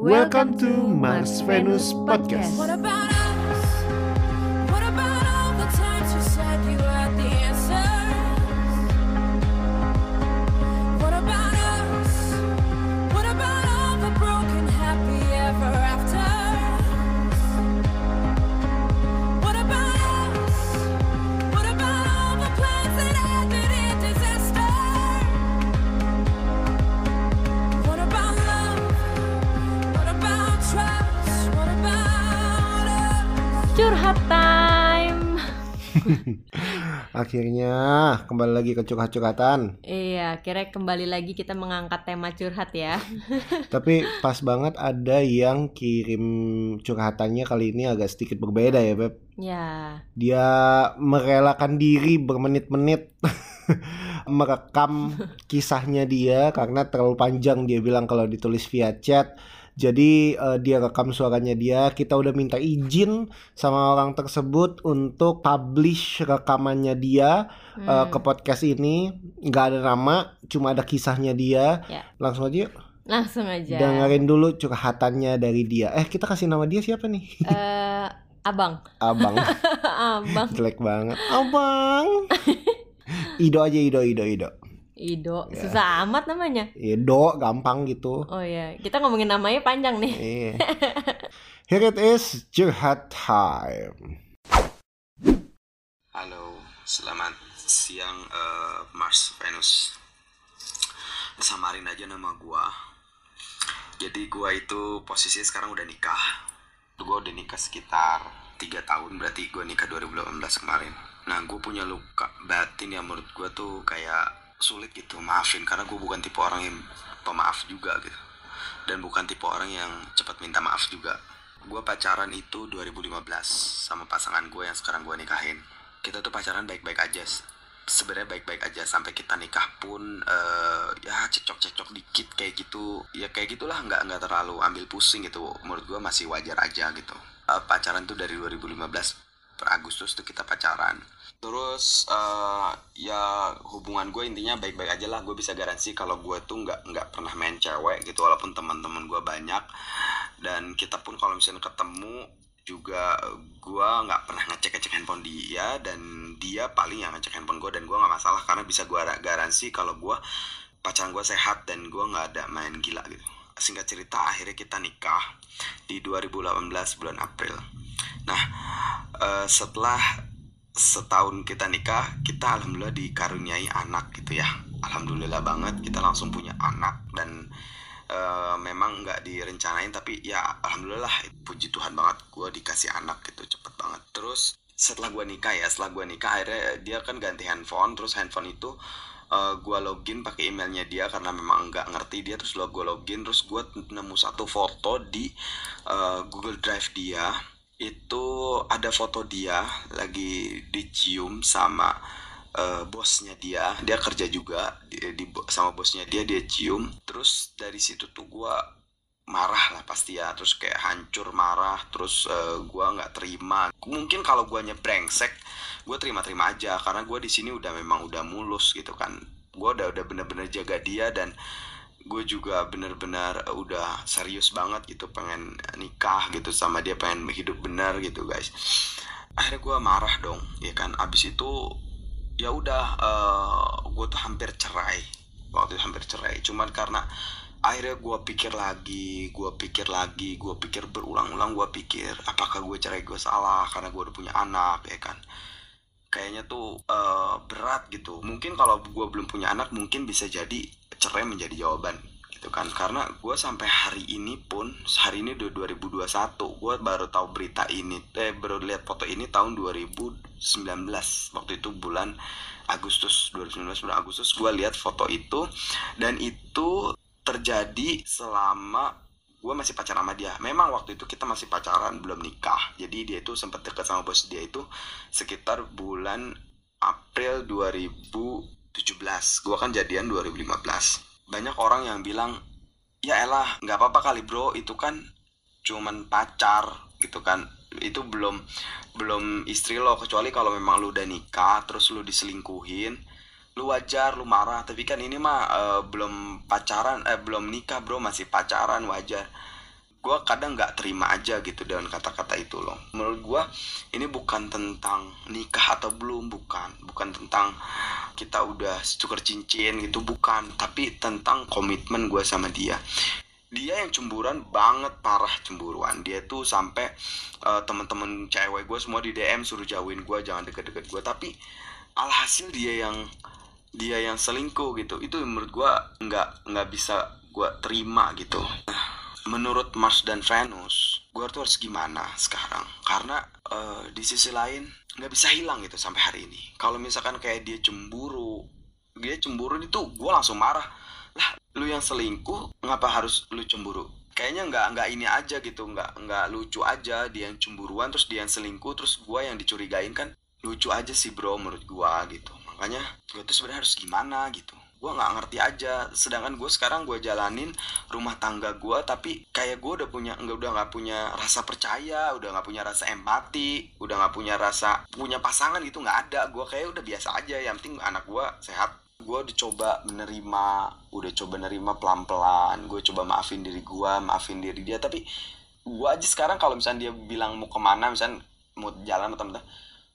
Welcome to Mars Venus Podcast. What about Akhirnya kembali lagi ke curhat-curhatan. Iya, kira kembali lagi kita mengangkat tema curhat ya. Tapi pas banget ada yang kirim curhatannya kali ini agak sedikit berbeda ya, Beb. ya, Dia merelakan diri bermenit-menit merekam kisahnya dia karena terlalu panjang dia bilang kalau ditulis via chat. Jadi eh, dia rekam suaranya dia, kita udah minta izin sama orang tersebut untuk publish rekamannya dia eh, Hmm. ke podcast ini. nggak ada nama, cuma ada kisahnya dia. Ya. Langsung aja yuk, langsung aja. dengerin dulu curhatannya dari dia. Eh kita kasih nama dia siapa nih? Eh, abang, Abang. abang, Jelek banget. Abang. Ido aja Ido Ido Ido. Ido, Ya. susah amat namanya. Ido gampang gitu. Oh ya, kita ngomongin namanya panjang nih. Iya. Here it is curhat time. Halo, selamat siang eh, Mars Venus. Samarin aja nama gua. Jadi gua itu posisinya sekarang udah nikah. Gua udah nikah sekitar 3 tahun, berarti gua nikah 2018 kemarin. Nah, gue punya luka batin yang menurut gua tuh kayak sulit gitu maafin karena gue bukan tipe orang yang pemaaf juga gitu. Dan bukan tipe orang yang cepat minta maaf juga. Gue pacaran itu 2015 sama pasangan gue yang sekarang gue nikahin. Kita tuh pacaran baik-baik aja. Sebenarnya baik-baik aja sampai kita nikah pun eh, ya cekcok-cekcok dikit kayak gitu. Ya kayak gitulah nggak nggak terlalu ambil pusing gitu. Menurut gue masih wajar aja gitu. Eh, pacaran tuh dari 2015 per Agustus tuh kita pacaran. Terus eh, ya hubungan gue intinya baik-baik aja lah. Gue bisa garansi kalau gue tuh nggak nggak pernah main cewek gitu walaupun teman-teman gue banyak dan kita pun kalau misalnya ketemu juga gue nggak pernah ngecek ngecek handphone dia dan dia paling yang ngecek handphone gue dan gue nggak masalah karena bisa gue garansi kalau gue pacaran gue sehat dan gue nggak ada main gila gitu singkat cerita akhirnya kita nikah di 2018 bulan April. Nah eh, setelah setahun kita nikah kita alhamdulillah dikaruniai anak gitu ya. Alhamdulillah banget kita langsung punya anak dan eh, memang nggak direncanain tapi ya alhamdulillah puji Tuhan banget gue dikasih anak gitu cepet banget. Terus setelah gue nikah ya setelah gue nikah akhirnya dia kan ganti handphone terus handphone itu eh, gue login pakai emailnya dia karena memang nggak ngerti dia terus lo gue login terus gue nemu satu foto di eh, Google Drive dia. Itu ada foto dia lagi dicium sama eh, bosnya dia. Dia kerja juga di, di- sama bosnya dia dia cium. Terus dari situ tuh gua marah lah pasti ya terus kayak hancur marah terus eh, gua nggak terima. Mungkin kalau guanya brengsek gue terima-terima aja karena gua di sini udah memang udah mulus gitu kan. Gua udah udah bener-bener jaga dia dan gue juga bener-bener eh, udah serius banget gitu pengen nikah gitu sama dia pengen hidup bener gitu guys. Akhirnya gue marah dong ya kan. Abis itu ya udah gue tuh hampir cerai. Waktu itu hampir cerai cuman karena akhirnya gue pikir lagi gue pikir lagi gue pikir berulang-ulang gue pikir apakah gue cerai gue salah karena gue udah punya anak ya kan kayaknya tuh eh, berat gitu. Mungkin kalau gue belum punya anak mungkin bisa jadi cerai menjadi jawaban gitu kan. Karena gue sampai hari ini pun hari ini udah 2021 gue baru tahu berita ini eh baru lihat foto ini tahun 2019 waktu itu bulan Agustus 2019 bulan Agustus gue lihat foto itu. Dan itu terjadi selama gue masih pacaran sama dia. Memang waktu itu kita masih pacaran belum nikah. Jadi dia itu sempat dekat sama bos dia itu sekitar bulan April 2017 gue kan jadian 2015 banyak orang yang bilang ya elah nggak apa-apa kali bro. Itu kan cuman pacar gitu kan. Itu belum belum istri lo. Kecuali kalau memang lu udah nikah terus lu diselingkuhin lu wajar lu marah. Tapi kan ini mah eh, belum pacaran eh belum nikah bro. Masih pacaran wajar. Gue kadang nggak terima aja gitu dengan kata-kata itu loh. Menurut gue ini bukan tentang nikah atau belum bukan. Bukan tentang kita udah tukar cincin gitu bukan. Tapi tentang komitmen gue sama dia. Dia yang cemburuan banget parah cemburuan. Dia tuh sampai eh, temen-temen cewek gue semua di DM suruh jauhin gue jangan deket-deket gue tapi alhasil dia yang dia yang selingkuh gitu. Itu menurut gue nggak nggak bisa gue terima gitu. Menurut Mars dan Venus gue tuh harus gimana sekarang? Karena eh, di sisi lain nggak bisa hilang gitu sampai hari ini. Kalau misalkan kayak dia cemburu dia cemburu itu gue langsung marah. Lah lu yang selingkuh ngapa harus lu cemburu? Kayaknya nggak nggak ini aja gitu nggak nggak lucu aja dia yang cemburuan terus dia yang selingkuh terus gue yang dicurigain kan? Lucu aja sih bro menurut gue gitu makanya gue tuh sebenarnya harus gimana gitu. Gue nggak ngerti aja. Sedangkan gue sekarang gue jalanin rumah tangga gue tapi kayak gue udah punya nggak udah nggak punya rasa percaya udah nggak punya rasa empati udah nggak punya rasa punya pasangan gitu nggak ada. Gue kayak udah biasa aja. Yang penting anak gue sehat. Gue udah coba menerima udah coba nerima pelan pelan gue coba maafin diri gue maafin diri dia. Tapi gue aja sekarang kalau misalnya dia bilang mau ke mana misalnya mau jalan atau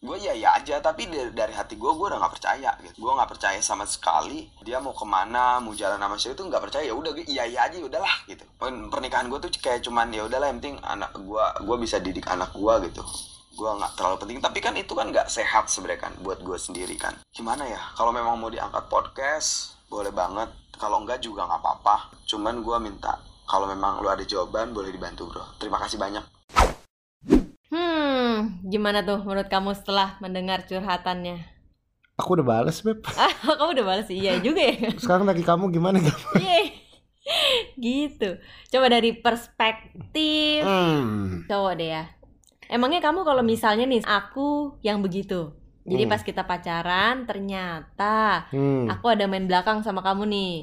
gue ya ya aja tapi dari, dari hati gue gue udah nggak percaya gitu. Gue nggak percaya sama sekali dia mau ke mana mau jalan sama siapa itu nggak percaya. Ya udah iya iya aja udahlah gitu. Per- pernikahan gue tuh kayak cuman ya udahlah yang penting anak gue gue bisa didik anak gue gitu. Gue nggak terlalu penting. Tapi kan itu kan nggak sehat sebenarnya kan buat gue sendiri kan. Gimana ya kalau memang mau diangkat podcast boleh banget. Kalau enggak juga nggak apa-apa. Cuman gue minta kalau memang lu ada jawaban boleh dibantu bro. Terima kasih banyak. Hmm, gimana tuh menurut kamu setelah mendengar curhatannya? Aku udah bales beb. Ah, kamu udah balas iya juga ya. Sekarang dari kamu gimana? Iya. gitu. Coba dari perspektif Hmm. cowok deh ya. Emangnya kamu kalau misalnya nih aku yang begitu. Jadi Hmm. pas kita pacaran ternyata Hmm. aku ada main belakang sama kamu nih.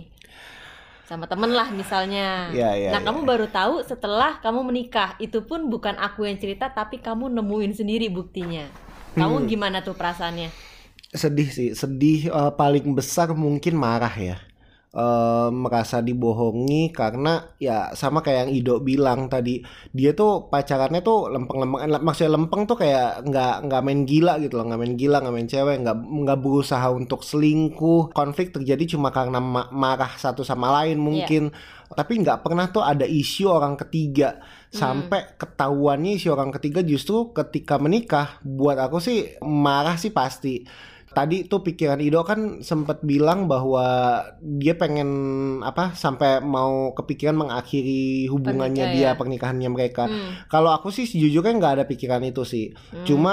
Sama temen lah misalnya. Iya, iya, nah iya. kamu baru tahu setelah kamu menikah. Itu pun bukan aku yang cerita tapi kamu nemuin sendiri buktinya. Kamu Hmm. gimana tuh perasaannya? Sedih sih, sedih eh, paling besar mungkin marah ya. Eh, merasa dibohongi karena ya sama kayak yang Ido bilang tadi dia tuh pacarannya tuh lempeng-lempeng maksudnya lempeng tuh kayak nggak nggak main gila gitu loh. Nggak main gila nggak main cewek nggak nggak berusaha untuk selingkuh. Konflik terjadi cuma karena ma- marah satu sama lain mungkin. Tapi nggak pernah tuh ada isu orang ketiga. Sampai ketahuannya isu orang ketiga justru ketika menikah buat aku sih marah sih pasti tadi tuh pikiran Ido kan sempat bilang bahwa dia pengen apa sampai mau kepikiran mengakhiri hubungannya Pernikah, dia ya. pernikahannya mereka. Hmm. Kalau aku sih sejujurnya nggak ada pikiran itu sih. Hmm. Cuma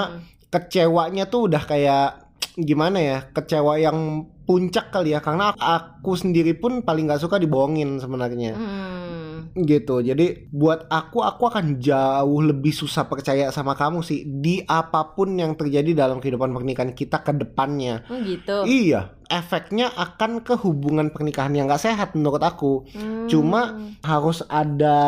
kecewanya tuh udah kayak gimana ya kecewa yang puncak kali ya karena aku sendiri pun paling nggak suka dibohongin sebenarnya Hmm. gitu jadi buat aku aku akan jauh lebih susah percaya sama kamu sih di apa pun yang terjadi dalam kehidupan pernikahan kita ke depannya Oh gitu. iya efeknya akan ke hubungan pernikahan yang nggak sehat menurut aku Hmm. cuma harus ada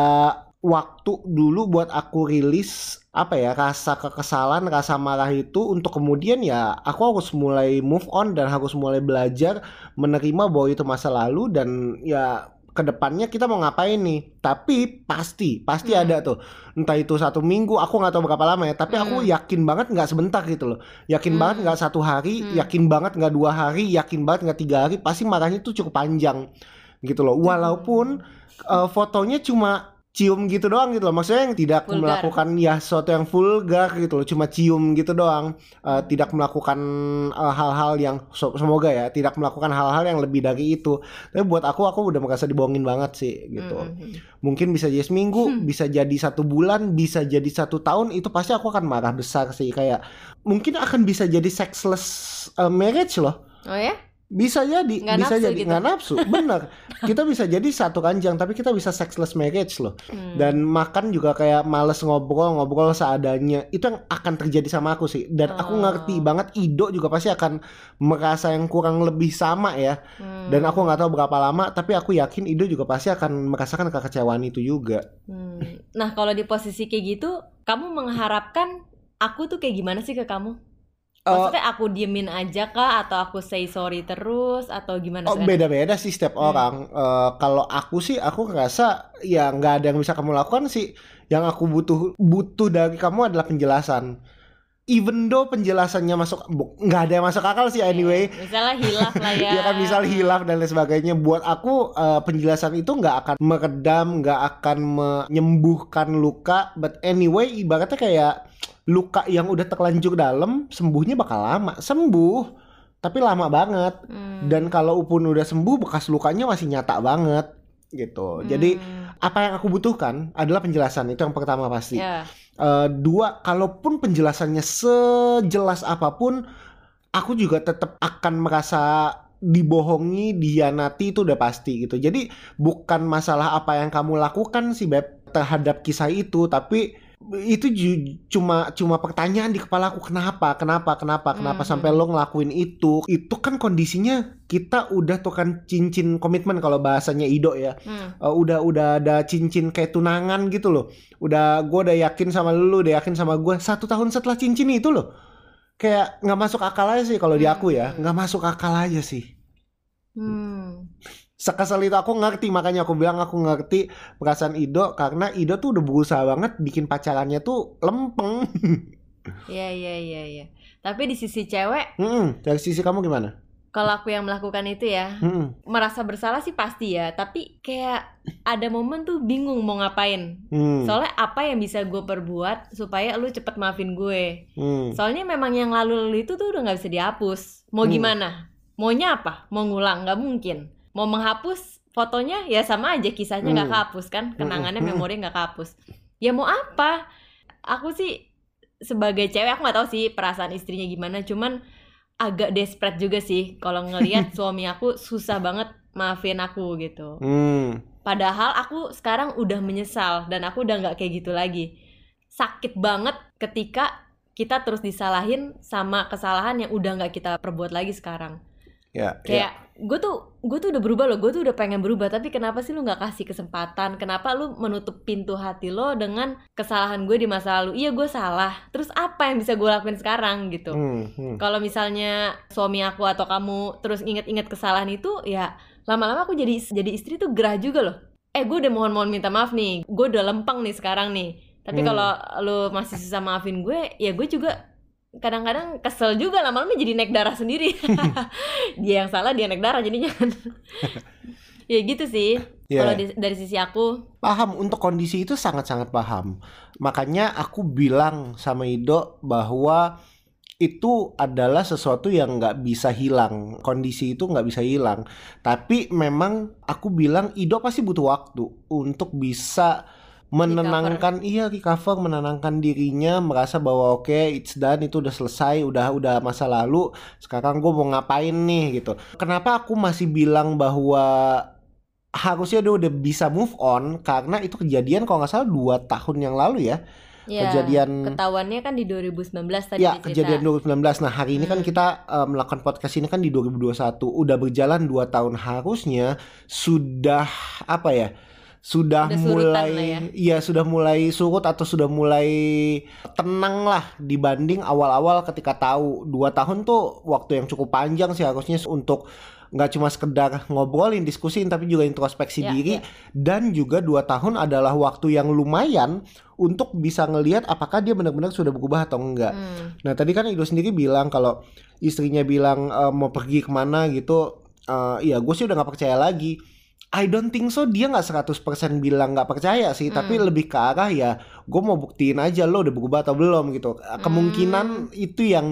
waktu dulu buat aku rilis apa ya rasa kekesalan rasa marah itu untuk kemudian ya aku harus mulai move on dan harus mulai belajar menerima bahwa itu masa lalu dan ya ke depannya kita mau ngapain nih tapi pasti pasti Hmm. ada tuh entah itu satu minggu aku nggak tahu berapa lama ya tapi aku Hmm. yakin banget nggak sebentar gitu loh yakin Hmm. banget nggak satu hari Hmm. yakin banget nggak dua hari yakin banget nggak tiga hari pasti marahnya tuh cukup panjang gitu loh walaupun eh, fotonya cuma cium gitu doang gitu loh. Maksudnya yang tidak Vulgar. melakukan ya sesuatu yang vulgar gitu loh. Cuma cium gitu doang. Eh, tidak melakukan eh, hal-hal yang so- semoga ya tidak melakukan hal-hal yang lebih dari itu. Tapi buat aku aku udah merasa dibohongin banget sih gitu. Hmm, mungkin bisa jadi seminggu Hmm. bisa jadi satu bulan bisa jadi satu tahun itu pasti aku akan marah besar sih. Kayak mungkin akan bisa jadi sexless eh, marriage loh. Oh ya? Bisa jadi Nggak bisa nafsu jadi gitu. nggak nafsu bener kita bisa jadi satu ranjang tapi kita bisa sexless marriage loh Hmm. dan makan juga kayak males ngobrol ngobrol seadanya itu yang akan terjadi sama aku sih dan aku Oh. ngerti banget Ido juga pasti akan merasa yang kurang lebih sama ya Hmm. dan aku nggak tahu berapa lama tapi aku yakin Ido juga pasti akan merasakan kekecewaan itu juga Hmm. Nah, kalau di posisi kayak gitu, kamu mengharapkan aku tuh kayak gimana sih ke kamu? Maksudnya aku diemin aja kah atau aku say sorry terus atau gimana? Oh beda-beda sih setiap Hmm. orang. Eh, kalau aku sih aku ngerasa ya nggak ada yang bisa kamu lakukan sih. Yang aku butuh butuh dari kamu adalah penjelasan. Even though penjelasannya masuk nggak ada yang masuk akal sih anyway. Misalnya hilaf lah ya. Ya kan misal hilaf dan lain sebagainya. Buat aku eh, penjelasan itu nggak akan meredam, nggak akan menyembuhkan luka. But anyway ibaratnya kayak luka yang udah terlanjur dalam sembuhnya bakal lama. Sembuh tapi lama banget. Hmm. Dan kalau pun udah sembuh bekas lukanya masih nyata banget gitu. Jadi Hmm. apa yang aku butuhkan adalah penjelasan itu yang pertama pasti. ya. Eh, dua, kalaupun penjelasannya sejelas apa pun, aku juga tetap akan merasa dibohongi, dihianati itu udah pasti gitu. Jadi bukan masalah apa yang kamu lakukan sih beb terhadap kisah itu, tapi itu cuma cuma pertanyaan di kepala aku kenapa kenapa kenapa kenapa Mhm. sampai lo ngelakuin itu itu kan kondisinya kita udah tuh kan cincin komitmen kalau bahasanya Ido ya Hmm. Uh, udah udah ada cincin kayak tunangan gitu loh. Udah gue udah yakin sama lu, udah yakin sama gue. Satu tahun setelah cincin itu loh, kayak nggak masuk akal aja sih kalau di aku ya, Hmm. nggak masuk akal aja sih. Hmm. Sekesel itu aku ngerti, makanya aku bilang aku ngerti perasaan Ido karena Ido tuh udah berusaha banget bikin pacarannya tuh lempeng. Iya iya iya iya. Tapi di sisi cewek, Hmm, dari sisi kamu gimana? kalau aku yang melakukan itu ya, Hmm, merasa bersalah sih pasti ya. Tapi kayak ada momen tuh bingung mau ngapain. hmm, Soalnya apa yang bisa gue perbuat supaya lu cepet maafin gue. hmm, Soalnya memang yang lalu-lalu itu tuh udah nggak bisa dihapus. Mau Hmm. gimana? Maunya apa? Mau ngulang? Nggak mungkin. Mau menghapus fotonya ya sama aja kisahnya nggak Hmm. kehapus kan? Kenangannya, Hmm. memori nggak kehapus. Ya mau apa? Aku sih sebagai cewek aku nggak tahu sih perasaan istrinya gimana. Cuman agak desperate juga sih kalau ngelihat suami aku susah banget maafin aku gitu. hmm, Padahal aku sekarang udah menyesal dan aku udah nggak kayak gitu lagi. Sakit banget ketika kita terus disalahin sama kesalahan yang udah nggak kita perbuat lagi sekarang. ya, ya. Gue tuh gue tuh udah berubah loh, gue tuh udah pengen berubah tapi kenapa sih lu nggak kasih kesempatan? Kenapa lu menutup pintu hati lo dengan kesalahan gue di masa lalu? Iya gue salah. Terus apa yang bisa gue lakuin sekarang gitu? Hmm, hmm. Kalau misalnya suami aku atau kamu terus inget-inget kesalahan itu, ya lama-lama aku jadi jadi istri tuh gerah juga loh. Eh, gue udah mohon-mohon minta maaf nih, gue udah lempeng nih sekarang nih. Tapi Hmm. kalau lu masih susah maafin gue, ya gue juga kadang-kadang kesel juga lama-lama jadi naik darah sendiri. dia yang salah, dia naik darah jadinya. ya gitu sih. Ya. Kalau dari sisi aku, Paham untuk kondisi itu sangat-sangat paham. Makanya aku bilang sama Ido bahwa itu adalah sesuatu yang nggak bisa hilang. Kondisi itu nggak bisa hilang. Tapi memang aku bilang Ido pasti butuh waktu untuk bisa menenangkan iya recover menenangkan dirinya merasa bahwa oke it's done itu udah selesai udah udah masa lalu sekarang gue mau ngapain nih? Gitu. Kenapa aku masih bilang bahwa harusnya dia udah bisa move on? Karena itu kejadian kalau nggak salah dua tahun yang lalu ya. Ya kejadian ketahuannya kan di 2019 tadi ya dicerita. kejadian 2019 nah hari ini kan Hmm. kita eh, melakukan podcast ini kan di 2021 udah berjalan dua tahun. Harusnya sudah apa ya sudah mulai ya. iya sudah mulai surut atau sudah mulai tenang lah dibanding awal-awal ketika tahu dua tahun tuh waktu yang cukup panjang sih harusnya untuk nggak cuma sekedar ngobrolin diskusin tapi juga introspeksi Ya, diri ya. dan juga dua tahun adalah waktu yang lumayan untuk bisa ngelihat apakah dia benar-benar sudah berubah atau enggak. Hmm. Nah tadi kan Ido sendiri bilang kalau istrinya bilang eh, mau pergi ke mana gitu, eh ya gue sih udah nggak percaya lagi. I don't think so dia nggak 100% bilang nggak percaya sih, tapi Hmm. lebih ke arah ya gue mau buktiin aja lo udah berubah atau belum gitu. Kemungkinan itu yang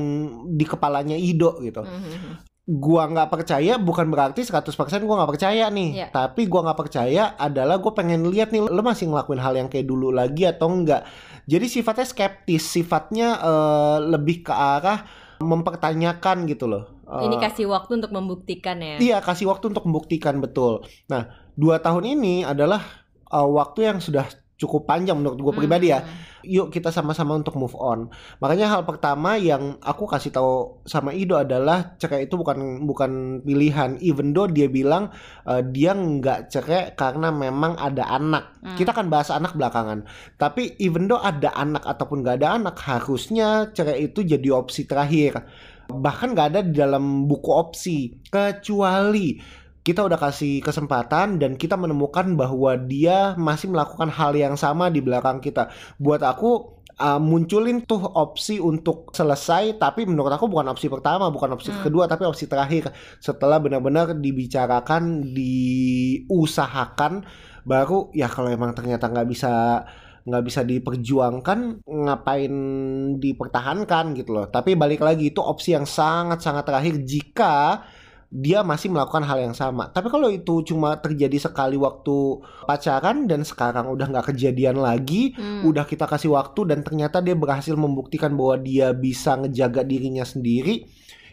di kepalanya Ido gitu. Hmm. Gua nggak percaya bukan berarti 100% gua nggak percaya nih. Iya. Tapi gua nggak percaya adalah gue pengen lihat nih lo masih ngelakuin hal yang kayak dulu lagi atau enggak. Jadi sifatnya skeptis, sifatnya eh, lebih ke arah mempertanyakan gitu loh. Eh, Ini kasih waktu untuk membuktikan ya. Iya, kasih waktu untuk membuktikan betul. Nah, dua tahun ini adalah uh, waktu yang sudah cukup panjang menurut gue pribadi ya. Hmm. Yuk kita sama-sama untuk move on. Makanya hal pertama yang aku kasih tahu sama Ido adalah cerai itu bukan bukan pilihan. Even though dia bilang eh, dia nggak cerai karena memang ada anak. Hmm. Kita akan bahas anak belakangan. Tapi even though ada anak ataupun nggak ada anak, harusnya cerai itu jadi opsi terakhir. Bahkan nggak ada di dalam buku opsi kecuali kita udah kasih kesempatan dan kita menemukan bahwa dia masih melakukan hal yang sama di belakang kita. Buat aku uh, munculin tuh opsi untuk selesai tapi menurut aku bukan opsi pertama, bukan opsi Hmm. kedua tapi opsi terakhir setelah benar-benar dibicarakan, diusahakan baru ya kalau emang ternyata nggak bisa nggak bisa diperjuangkan ngapain dipertahankan gitu loh tapi balik lagi itu opsi yang sangat sangat terakhir jika dia masih melakukan hal yang sama tapi kalau itu cuma terjadi sekali waktu pacaran dan sekarang udah nggak kejadian lagi Hmm. udah kita kasih waktu dan ternyata dia berhasil membuktikan bahwa dia bisa ngejaga dirinya sendiri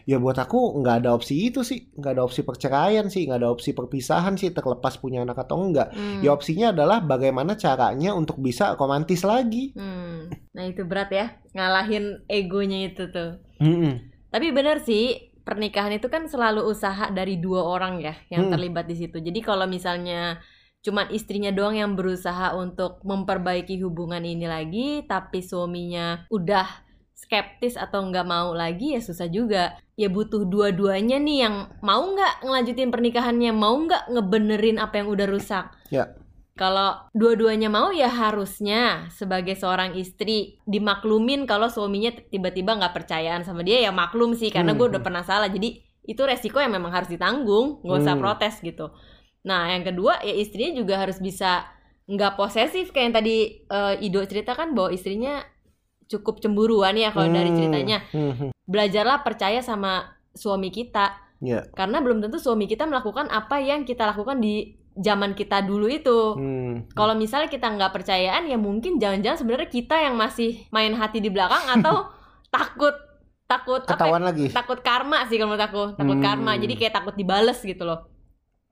ya buat aku nggak ada opsi itu sih nggak ada opsi perceraian sih nggak ada opsi perpisahan sih terlepas punya anak atau enggak Hmm. ya opsinya adalah bagaimana caranya untuk bisa romantis lagi Hmm. Nah itu berat ya ngalahin egonya itu tuh. Mm-mm. Tapi benar sih pernikahan itu kan selalu usaha dari dua orang ya yang Hmm. terlibat di situ. Jadi kalau misalnya cuman istrinya doang yang berusaha untuk memperbaiki hubungan ini lagi, tapi suaminya udah skeptis atau nggak mau lagi ya susah juga. Ya butuh dua-duanya nih yang mau nggak ngelanjutin pernikahannya, mau nggak ngebenerin apa yang udah rusak. Ya. Kalau dua-duanya mau ya harusnya sebagai seorang istri dimaklumin kalau suaminya tiba-tiba nggak percayaan sama dia ya maklum sih karena gue Hmm. udah pernah salah jadi itu resiko yang memang harus ditanggung nggak usah Hmm. protes gitu. Nah yang kedua ya istrinya juga harus bisa nggak posesif kayak yang tadi eh, Ido ceritakan bahwa istrinya cukup cemburuan ya kalau dari Hmm. ceritanya Hmm. belajarlah percaya sama suami kita Ya. karena belum tentu suami kita melakukan apa yang kita lakukan di zaman kita dulu itu. Hmm. Kalau misalnya kita nggak percayaan ya mungkin jangan-jangan sebenarnya kita yang masih main hati di belakang atau takut takut apa? ya? ketahuan lagi Takut karma sih kalau menurut aku, takut Hmm. karma. Jadi kayak takut dibales gitu loh.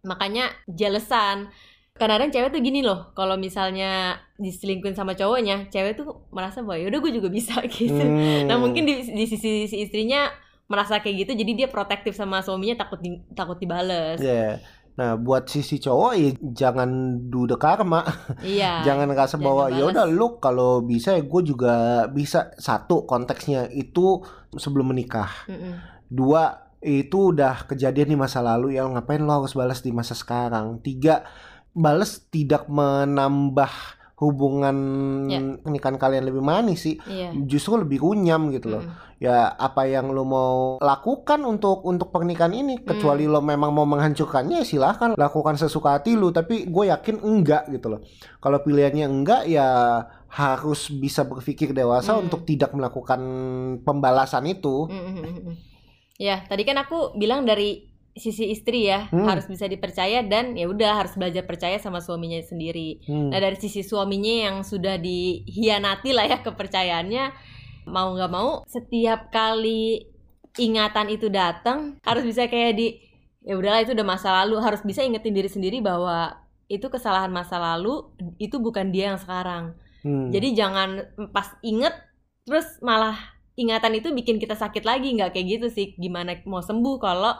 Makanya jelesan. Kadang-kadang cewek tuh gini loh, kalau misalnya diselingkuhin sama cowoknya, cewek tuh merasa bahwa yaudah gue juga bisa gitu. Hmm. Nah mungkin di, di sisi si istrinya merasa kayak gitu, jadi dia protektif sama suaminya takut di- takut dibales. Ya. Nah, buat sisi cowok ya jangan do the karma. Iya. jangan ngerasa bahwa ya udah lu kalau bisa ya gue juga bisa satu konteksnya itu sebelum menikah. Mm-mm. Dua itu udah kejadian di masa lalu ya ngapain lo harus balas di masa sekarang. Tiga balas tidak menambah hubungan Ya. pernikahan kalian lebih manis sih. Iya. Justru lebih runyam gitu loh. Mm-mm. Ya apa yang lo mau lakukan untuk untuk pernikahan ini kecuali lo memang mau menghancurkannya ya silahkan lakukan sesuka hati lo tapi gue yakin enggak gitu loh kalau pilihannya enggak ya harus bisa berpikir dewasa Hmm. untuk tidak melakukan pembalasan itu Mm-mm. Ya, tadi kan aku bilang dari sisi istri ya, Hmm. harus bisa dipercaya dan ya udah harus belajar percaya sama suaminya sendiri. Hmm. Nah, dari sisi suaminya yang sudah dihianati lah ya kepercayaannya, mau nggak mau setiap kali ingatan itu datang harus bisa kayak di ya udahlah itu udah masa lalu, harus bisa ingetin diri sendiri bahwa itu kesalahan masa lalu, itu bukan dia yang sekarang. Hmm. Jadi jangan pas inget terus malah ingatan itu bikin kita sakit lagi nggak kayak gitu sih. Gimana mau sembuh kalau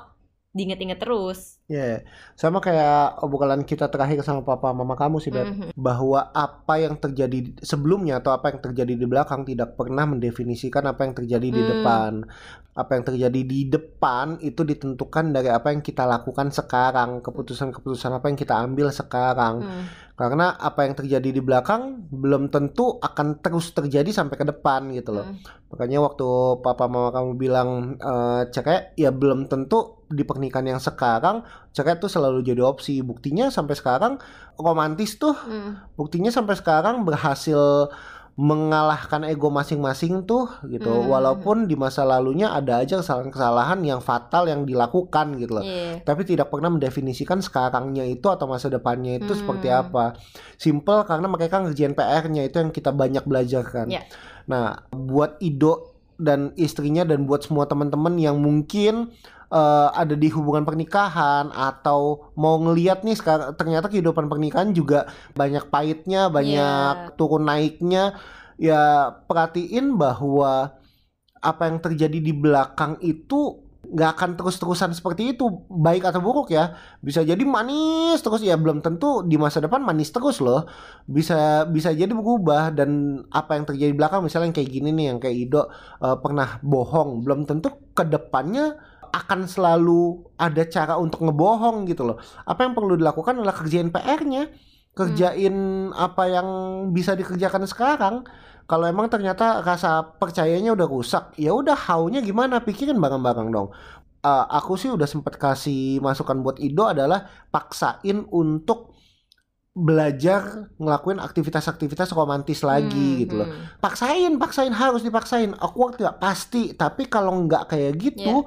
diinget-inget terus. Ya, sama kayak obrolan kita terakhir sama papa mama kamu sih, Beb. Mhm. Bahwa apa yang terjadi di- sebelumnya atau apa yang terjadi di belakang tidak pernah mendefinisikan apa yang terjadi di Hmm. depan. Apa yang terjadi di depan itu ditentukan dari apa yang kita lakukan sekarang, keputusan-keputusan apa yang kita ambil sekarang. Hmm. Karena apa yang terjadi di belakang belum tentu akan terus terjadi sampai ke depan gitu loh. Hmm. Makanya waktu papa mama kamu bilang eh, cerai, ya belum tentu di pernikahan yang sekarang cerai tuh selalu jadi opsi. Buktinya sampai sekarang romantis tuh, Hmm. buktinya sampai sekarang berhasil mengalahkan ego masing-masing tuh gitu. Hmm. Walaupun di masa lalunya ada aja kesalahan-kesalahan yang fatal yang dilakukan gitu loh. Iya. Tapi tidak pernah mendefinisikan sekarangnya itu atau masa depannya itu Hmm. seperti apa. Simple karena mereka ngerjain PR-nya itu yang kita banyak belajar kan. Ya. Nah, buat Ido dan istrinya dan buat semua teman-teman yang mungkin eh, ada di hubungan pernikahan atau mau ngeliat nih sekarang ternyata kehidupan pernikahan juga banyak pahitnya, banyak turun naiknya. Ya perhatiin bahwa apa yang terjadi di belakang itu nggak akan terus-terusan seperti itu baik atau buruk ya. Bisa jadi manis terus ya belum tentu di masa depan manis terus loh. Bisa bisa jadi berubah dan apa yang terjadi di belakang misalnya yang kayak gini nih yang kayak Ido eh, pernah bohong belum tentu ke depannya akan selalu ada cara untuk ngebohong gitu loh. Apa yang perlu dilakukan adalah kerjain PR-nya kerjain apa yang bisa dikerjakan sekarang. Kalau emang ternyata rasa percayanya udah rusak ya udah haunya gimana? Pikirin bareng-bareng dong. Eh, aku sih udah sempet kasih masukan buat Ido adalah paksain untuk belajar ngelakuin aktivitas-aktivitas romantis lagi Hmm, gitu loh. hmm. paksain paksain harus dipaksain. Awkward nggak? Pasti. Tapi kalau nggak kayak gitu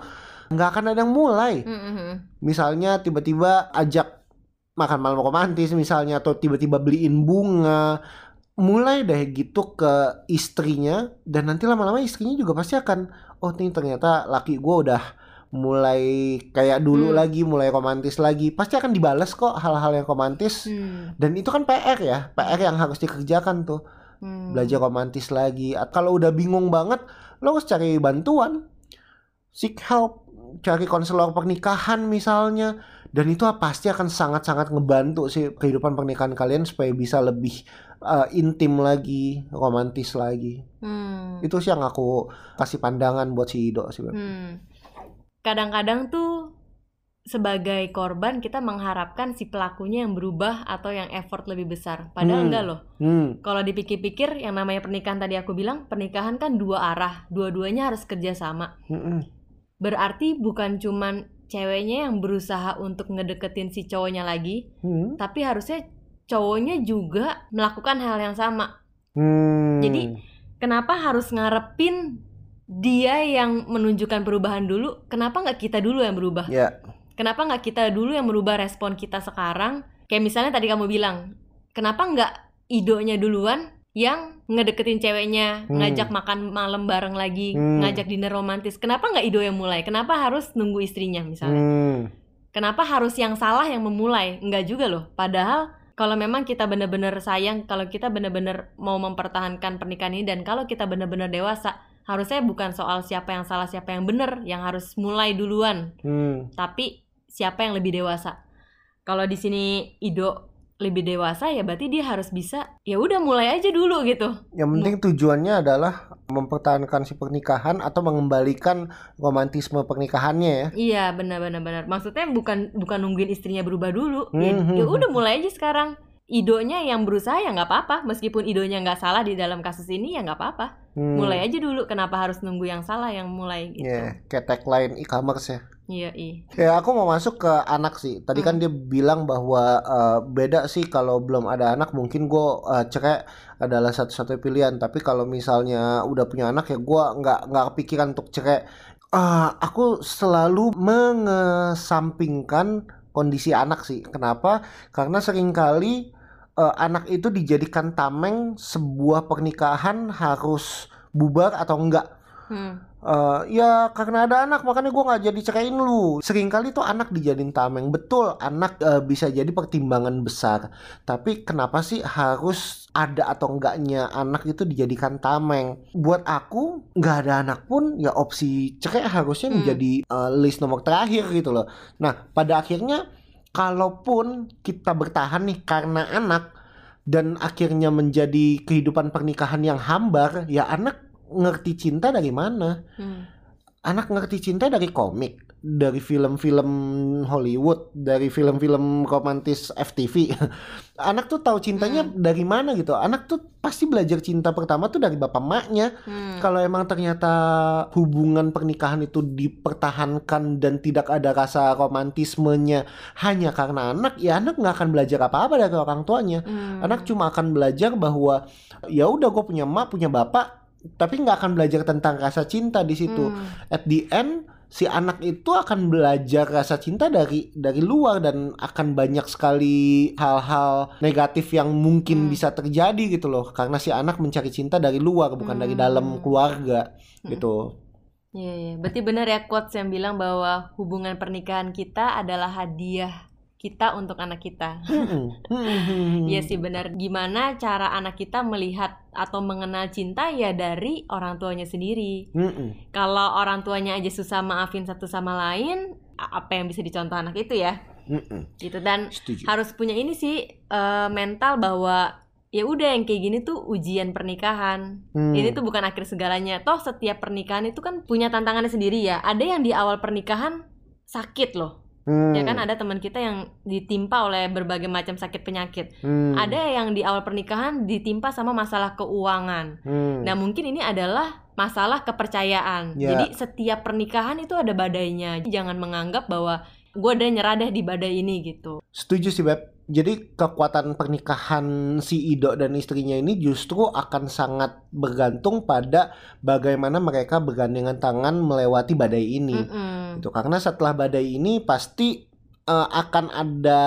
nggak akan ada yang mulai Hmm, hmm, hmm. misalnya tiba-tiba ajak makan malam romantis misalnya atau tiba-tiba beliin bunga mulai deh gitu ke istrinya dan nanti lama-lama istrinya juga pasti akan oh ini ternyata laki gue udah mulai kayak dulu Hmm. lagi mulai romantis lagi pasti akan dibales kok hal-hal yang romantis Hmm, dan itu kan PR ya PR yang harus dikerjakan tuh hmm. belajar romantis lagi. Kalau udah bingung banget, lo harus cari bantuan, seek help, cari konselor pernikahan misalnya. Dan itu pasti akan sangat-sangat ngebantu sih kehidupan pernikahan kalian supaya bisa lebih uh, intim lagi, romantis lagi. Hmm. Itu sih yang aku kasih pandangan buat si Ido sih. Hmm. Kadang-kadang tuh sebagai korban kita mengharapkan si pelakunya yang berubah atau yang effort lebih besar. Padahal Hmm. enggak loh. Hmm, Kalau dipikir-pikir yang namanya pernikahan tadi aku bilang, pernikahan kan dua arah, dua-duanya harus kerja sama. mm-mm. Berarti bukan cuman ceweknya yang berusaha untuk ngedeketin si cowoknya lagi, Hmm. tapi harusnya cowoknya juga melakukan hal yang sama. Hmm. Jadi, Kenapa harus ngarepin dia yang menunjukkan perubahan dulu? Kenapa nggak kita dulu yang berubah? ya, Kenapa nggak kita dulu yang merubah respon kita sekarang? Kayak misalnya tadi kamu bilang, kenapa nggak idonya duluan yang ngedeketin ceweknya, Hmm. ngajak makan malam bareng lagi, Hmm. ngajak dinner romantis? Kenapa nggak ido yang mulai? Kenapa harus nunggu istrinya misalnya? hmm. Kenapa harus yang salah yang memulai? Enggak juga loh. Padahal kalau memang kita benar-benar sayang, kalau kita benar-benar mau mempertahankan pernikahan ini dan kalau kita benar-benar dewasa, harusnya bukan soal siapa yang salah, siapa yang benar yang harus mulai duluan, hmm. tapi siapa yang lebih dewasa. Kalau di sini Ido lebih dewasa ya berarti dia harus bisa ya udah mulai aja dulu gitu. Yang penting tujuannya adalah mempertahankan si pernikahan atau mengembalikan romantisme pernikahannya ya. Iya benar-benar benar. Maksudnya bukan bukan nungguin istrinya berubah dulu. Ya, Hmm, ya hmm, udah mulai aja sekarang. Idonya yang berusaha ya nggak apa-apa. Meskipun idonya nggak salah di dalam kasus ini ya nggak apa-apa. Hmm. Mulai aja dulu. Kenapa harus nunggu yang salah yang mulai gitu? Ya, kayak tagline e-commerce ya. Iya iya. Ya, aku mau masuk ke anak sih. Tadi kan dia bilang bahwa eh, beda sih kalau belum ada anak mungkin gue cerai adalah satu-satunya pilihan. Tapi kalau misalnya udah punya anak ya gue nggak nggak kepikiran untuk cerai. Eh, aku selalu mengesampingkan kondisi anak sih. Kenapa? Karena sering kali eh, anak itu dijadikan tameng sebuah pernikahan harus bubar atau enggak. Hmm. Eh, ya karena ada anak makanya gue nggak jadi ceraiin lu. Seringkali tuh anak dijadiin tameng. Betul anak eh, bisa jadi pertimbangan besar. Tapi kenapa sih harus ada atau enggaknya anak itu dijadikan tameng? Buat aku nggak ada anak pun ya opsi cerai harusnya Hmm. menjadi eh, list nomor terakhir gitu loh. Nah pada akhirnya kalaupun kita bertahan nih karena anak dan akhirnya menjadi kehidupan pernikahan yang hambar ya anak ngerti cinta dari mana? Hmm. Anak ngerti cinta dari komik, dari film-film Hollywood, dari film-film romantis FTV. Anak tuh tahu cintanya dari mana gitu. Anak tuh pasti belajar cinta pertama tuh dari bapak maknya. Hmm. Kalau emang ternyata hubungan pernikahan itu dipertahankan dan tidak ada rasa romantismenya hanya karena anak, ya anak nggak akan belajar apa-apa dari orang tuanya. Hmm. Anak cuma akan belajar bahwa ya udah gue punya emak, punya bapak, tapi nggak akan belajar tentang rasa cinta di situ. Hmm. At the end si anak itu akan belajar rasa cinta dari dari luar dan akan banyak sekali hal-hal negatif yang mungkin Hmm. bisa terjadi gitu loh karena si anak mencari cinta dari luar bukan dari Hmm. dalam keluarga Hmm. gitu. Iya, iya. Berarti benar ya quotes yang bilang bahwa hubungan pernikahan kita adalah hadiah kita untuk anak kita. Iya sih benar. Gimana cara anak kita melihat atau mengenal cinta ya dari orang tuanya sendiri. Kalau orang tuanya aja susah maafin satu sama lain, apa yang bisa dicontoh anak itu ya? Gitu dan Setuju. harus punya ini sih eh, mental bahwa ya udah yang kayak gini tuh ujian pernikahan. Hmm. Ini tuh bukan akhir segalanya. Toh setiap pernikahan itu kan punya tantangannya sendiri ya. Ada yang di awal pernikahan sakit loh. Hmm. Ya kan ada teman kita yang ditimpa oleh berbagai macam sakit penyakit. Hmm. Ada yang di awal pernikahan ditimpa sama masalah keuangan. Hmm. Nah, mungkin ini adalah masalah kepercayaan. Ya. Jadi setiap pernikahan itu ada badainya. Jangan menganggap bahwa gue udah nyerah deh di badai ini gitu. Setuju sih Beb. Jadi kekuatan pernikahan si Ido dan istrinya ini justru akan sangat bergantung pada bagaimana mereka bergandengan tangan melewati badai ini. Mm-mm. Gitu. Karena setelah badai ini pasti eh, akan ada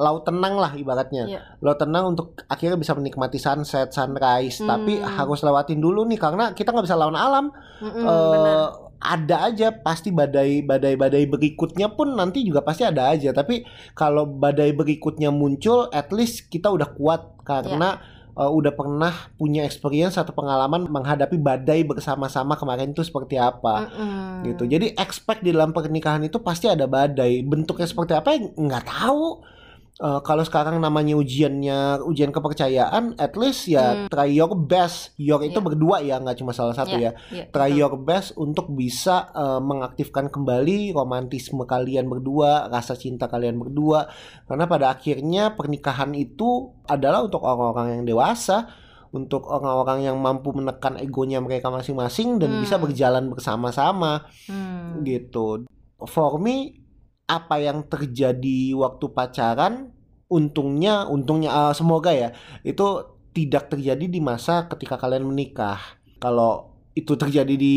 laut tenang lah ibaratnya. Iya. Laut tenang untuk akhirnya bisa menikmati sunset, sunrise. Hmm. Tapi harus lewatin dulu nih karena kita nggak bisa lawan alam. Eh, benar. Ada aja pasti badai badai badai berikutnya pun nanti juga pasti ada aja. Tapi kalau badai berikutnya muncul at least kita udah kuat. Karena Ya. eh, udah pernah punya experience atau pengalaman menghadapi badai bersama-sama kemarin itu seperti apa. Mm-mm. gitu. Jadi expect di dalam pernikahan itu pasti ada badai. Bentuknya seperti apa nggak tahu Eh, kalau sekarang namanya ujiannya ujian kepercayaan at least ya Hmm. try your best your itu Ya. berdua ya nggak cuma salah satu ya Iya, try betul. your best untuk bisa eh, mengaktifkan kembali romantisme kalian berdua, rasa cinta kalian berdua. Karena pada akhirnya pernikahan itu adalah untuk orang-orang yang dewasa, untuk orang-orang yang mampu menekan egonya mereka masing-masing dan Hmm. bisa berjalan bersama-sama Hmm. gitu. For me apa yang terjadi waktu pacaran untungnya untungnya eh, semoga ya itu tidak terjadi di masa ketika kalian menikah. Kalau itu terjadi di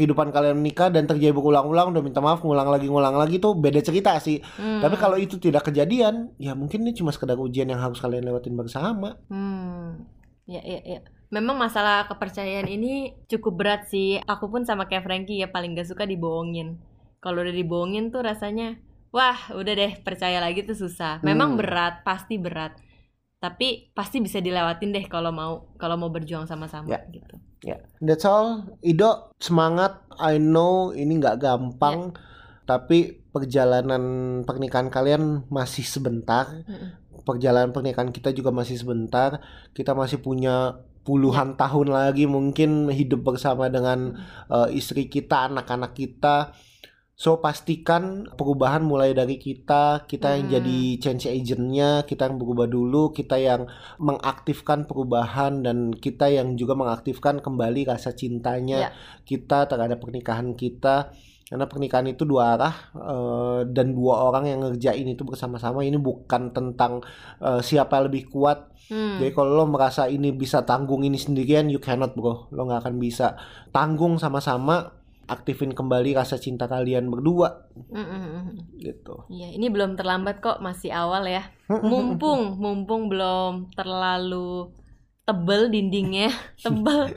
kehidupan kalian menikah dan terjadi berulang-ulang udah minta maaf ngulang lagi ngulang lagi tuh beda cerita sih. Hmm. Tapi kalau itu tidak kejadian, ya mungkin ini cuma sekedar ujian yang harus kalian lewatin bersama. Hmm. Ya, ya, ya. Memang masalah kepercayaan ini cukup berat sih. Aku pun sama kayak Frankie ya paling gak suka dibohongin. Kalau udah dibohongin tuh rasanya, wah udah deh percaya lagi tuh susah. Memang Hmm. berat, pasti berat. Tapi pasti bisa dilewatin deh kalau mau kalau mau berjuang sama-sama Ya. gitu. Ya, that's all. Ido semangat. I know ini nggak gampang, tapi perjalanan pernikahan kalian masih sebentar. Mm-mm. Perjalanan pernikahan kita juga masih sebentar. Kita masih punya puluhan tahun lagi mungkin hidup bersama dengan eh, istri kita, anak-anak kita. So pastikan perubahan mulai dari kita, kita yang Hmm. jadi change agentnya, kita yang berubah dulu, kita yang mengaktifkan perubahan dan kita yang juga mengaktifkan kembali rasa cintanya Ya. kita terhadap pernikahan kita. Karena pernikahan itu dua arah eh, dan dua orang yang ngerjain itu bersama-sama. Ini bukan tentang eh, siapa lebih kuat. Hmm. Jadi kalau lo merasa ini bisa tanggung ini sendirian, you cannot bro. Lo nggak akan bisa tanggung sama-sama. Aktifin kembali rasa cinta kalian berdua Mm-mm. gitu. Iya, ini belum terlambat kok, masih awal ya. Mumpung, mumpung belum terlalu tebel dindingnya, tebel.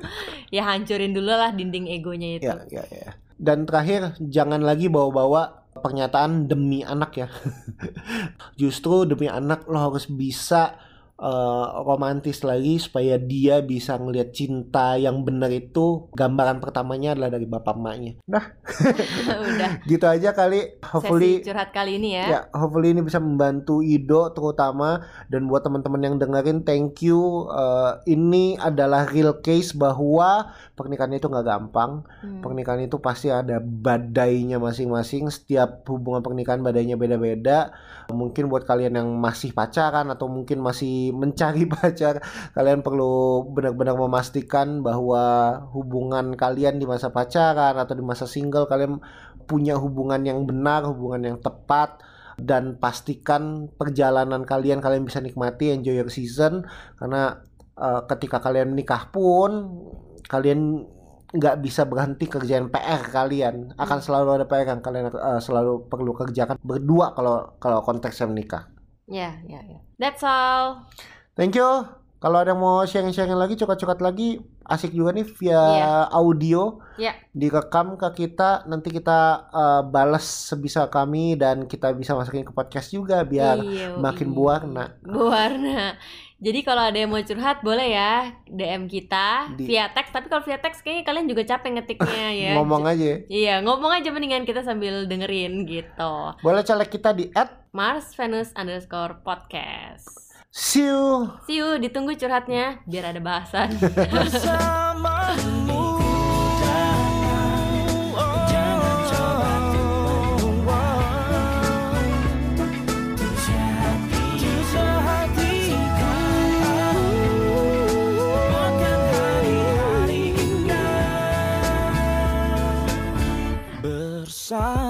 ya hancurin dulu lah dinding egonya itu. Ya, ya, ya. Dan terakhir, jangan lagi bawa-bawa pernyataan demi anak ya. Justru demi anak lo harus bisa eh, romantis lagi supaya dia bisa ngelihat cinta yang benar itu gambaran pertamanya adalah dari bapak emaknya. Nah, Udah. gitu aja kali. Hopefully Sesi curhat kali ini ya. Ya, hopefully ini bisa membantu Ido terutama dan buat teman-teman yang dengerin thank you. Eh, ini adalah real case bahwa pernikahan itu nggak gampang. Hmm. Pernikahan itu pasti ada badainya masing-masing. Setiap hubungan pernikahan badainya beda-beda. Mungkin buat kalian yang masih pacaran atau mungkin masih mencari pacar, kalian perlu benar-benar memastikan bahwa hubungan kalian di masa pacaran atau di masa single kalian punya hubungan yang benar, hubungan yang tepat dan pastikan perjalanan kalian kalian bisa nikmati enjoy your season. Karena eh, ketika kalian menikah pun kalian nggak bisa berhenti kerjaan PR kalian. Akan selalu ada PR yang kalian eh, selalu perlu kerjakan berdua kalau kalau konteksnya menikah Ya, ya, ya. That's all. thank you Kalau ada yang mau sharing-sharing lagi, cokat-cokat lagi, asik juga nih via Iya. audio Ya, direkam ke kita. Nanti kita eh, balas sebisa kami dan kita bisa masukin ke podcast juga biar iya, makin iya. berwarna. Berwarna. Jadi kalau ada yang mau curhat boleh ya DM kita Di- via teks. Tapi kalau via teks kayaknya kalian juga capek ngetiknya ya. Ngomong aja. Iya, ngomong aja mendingan kita sambil dengerin gitu. Boleh colek kita di at See you. See you, ditunggu curhatnya biar ada bahasan. bersamamu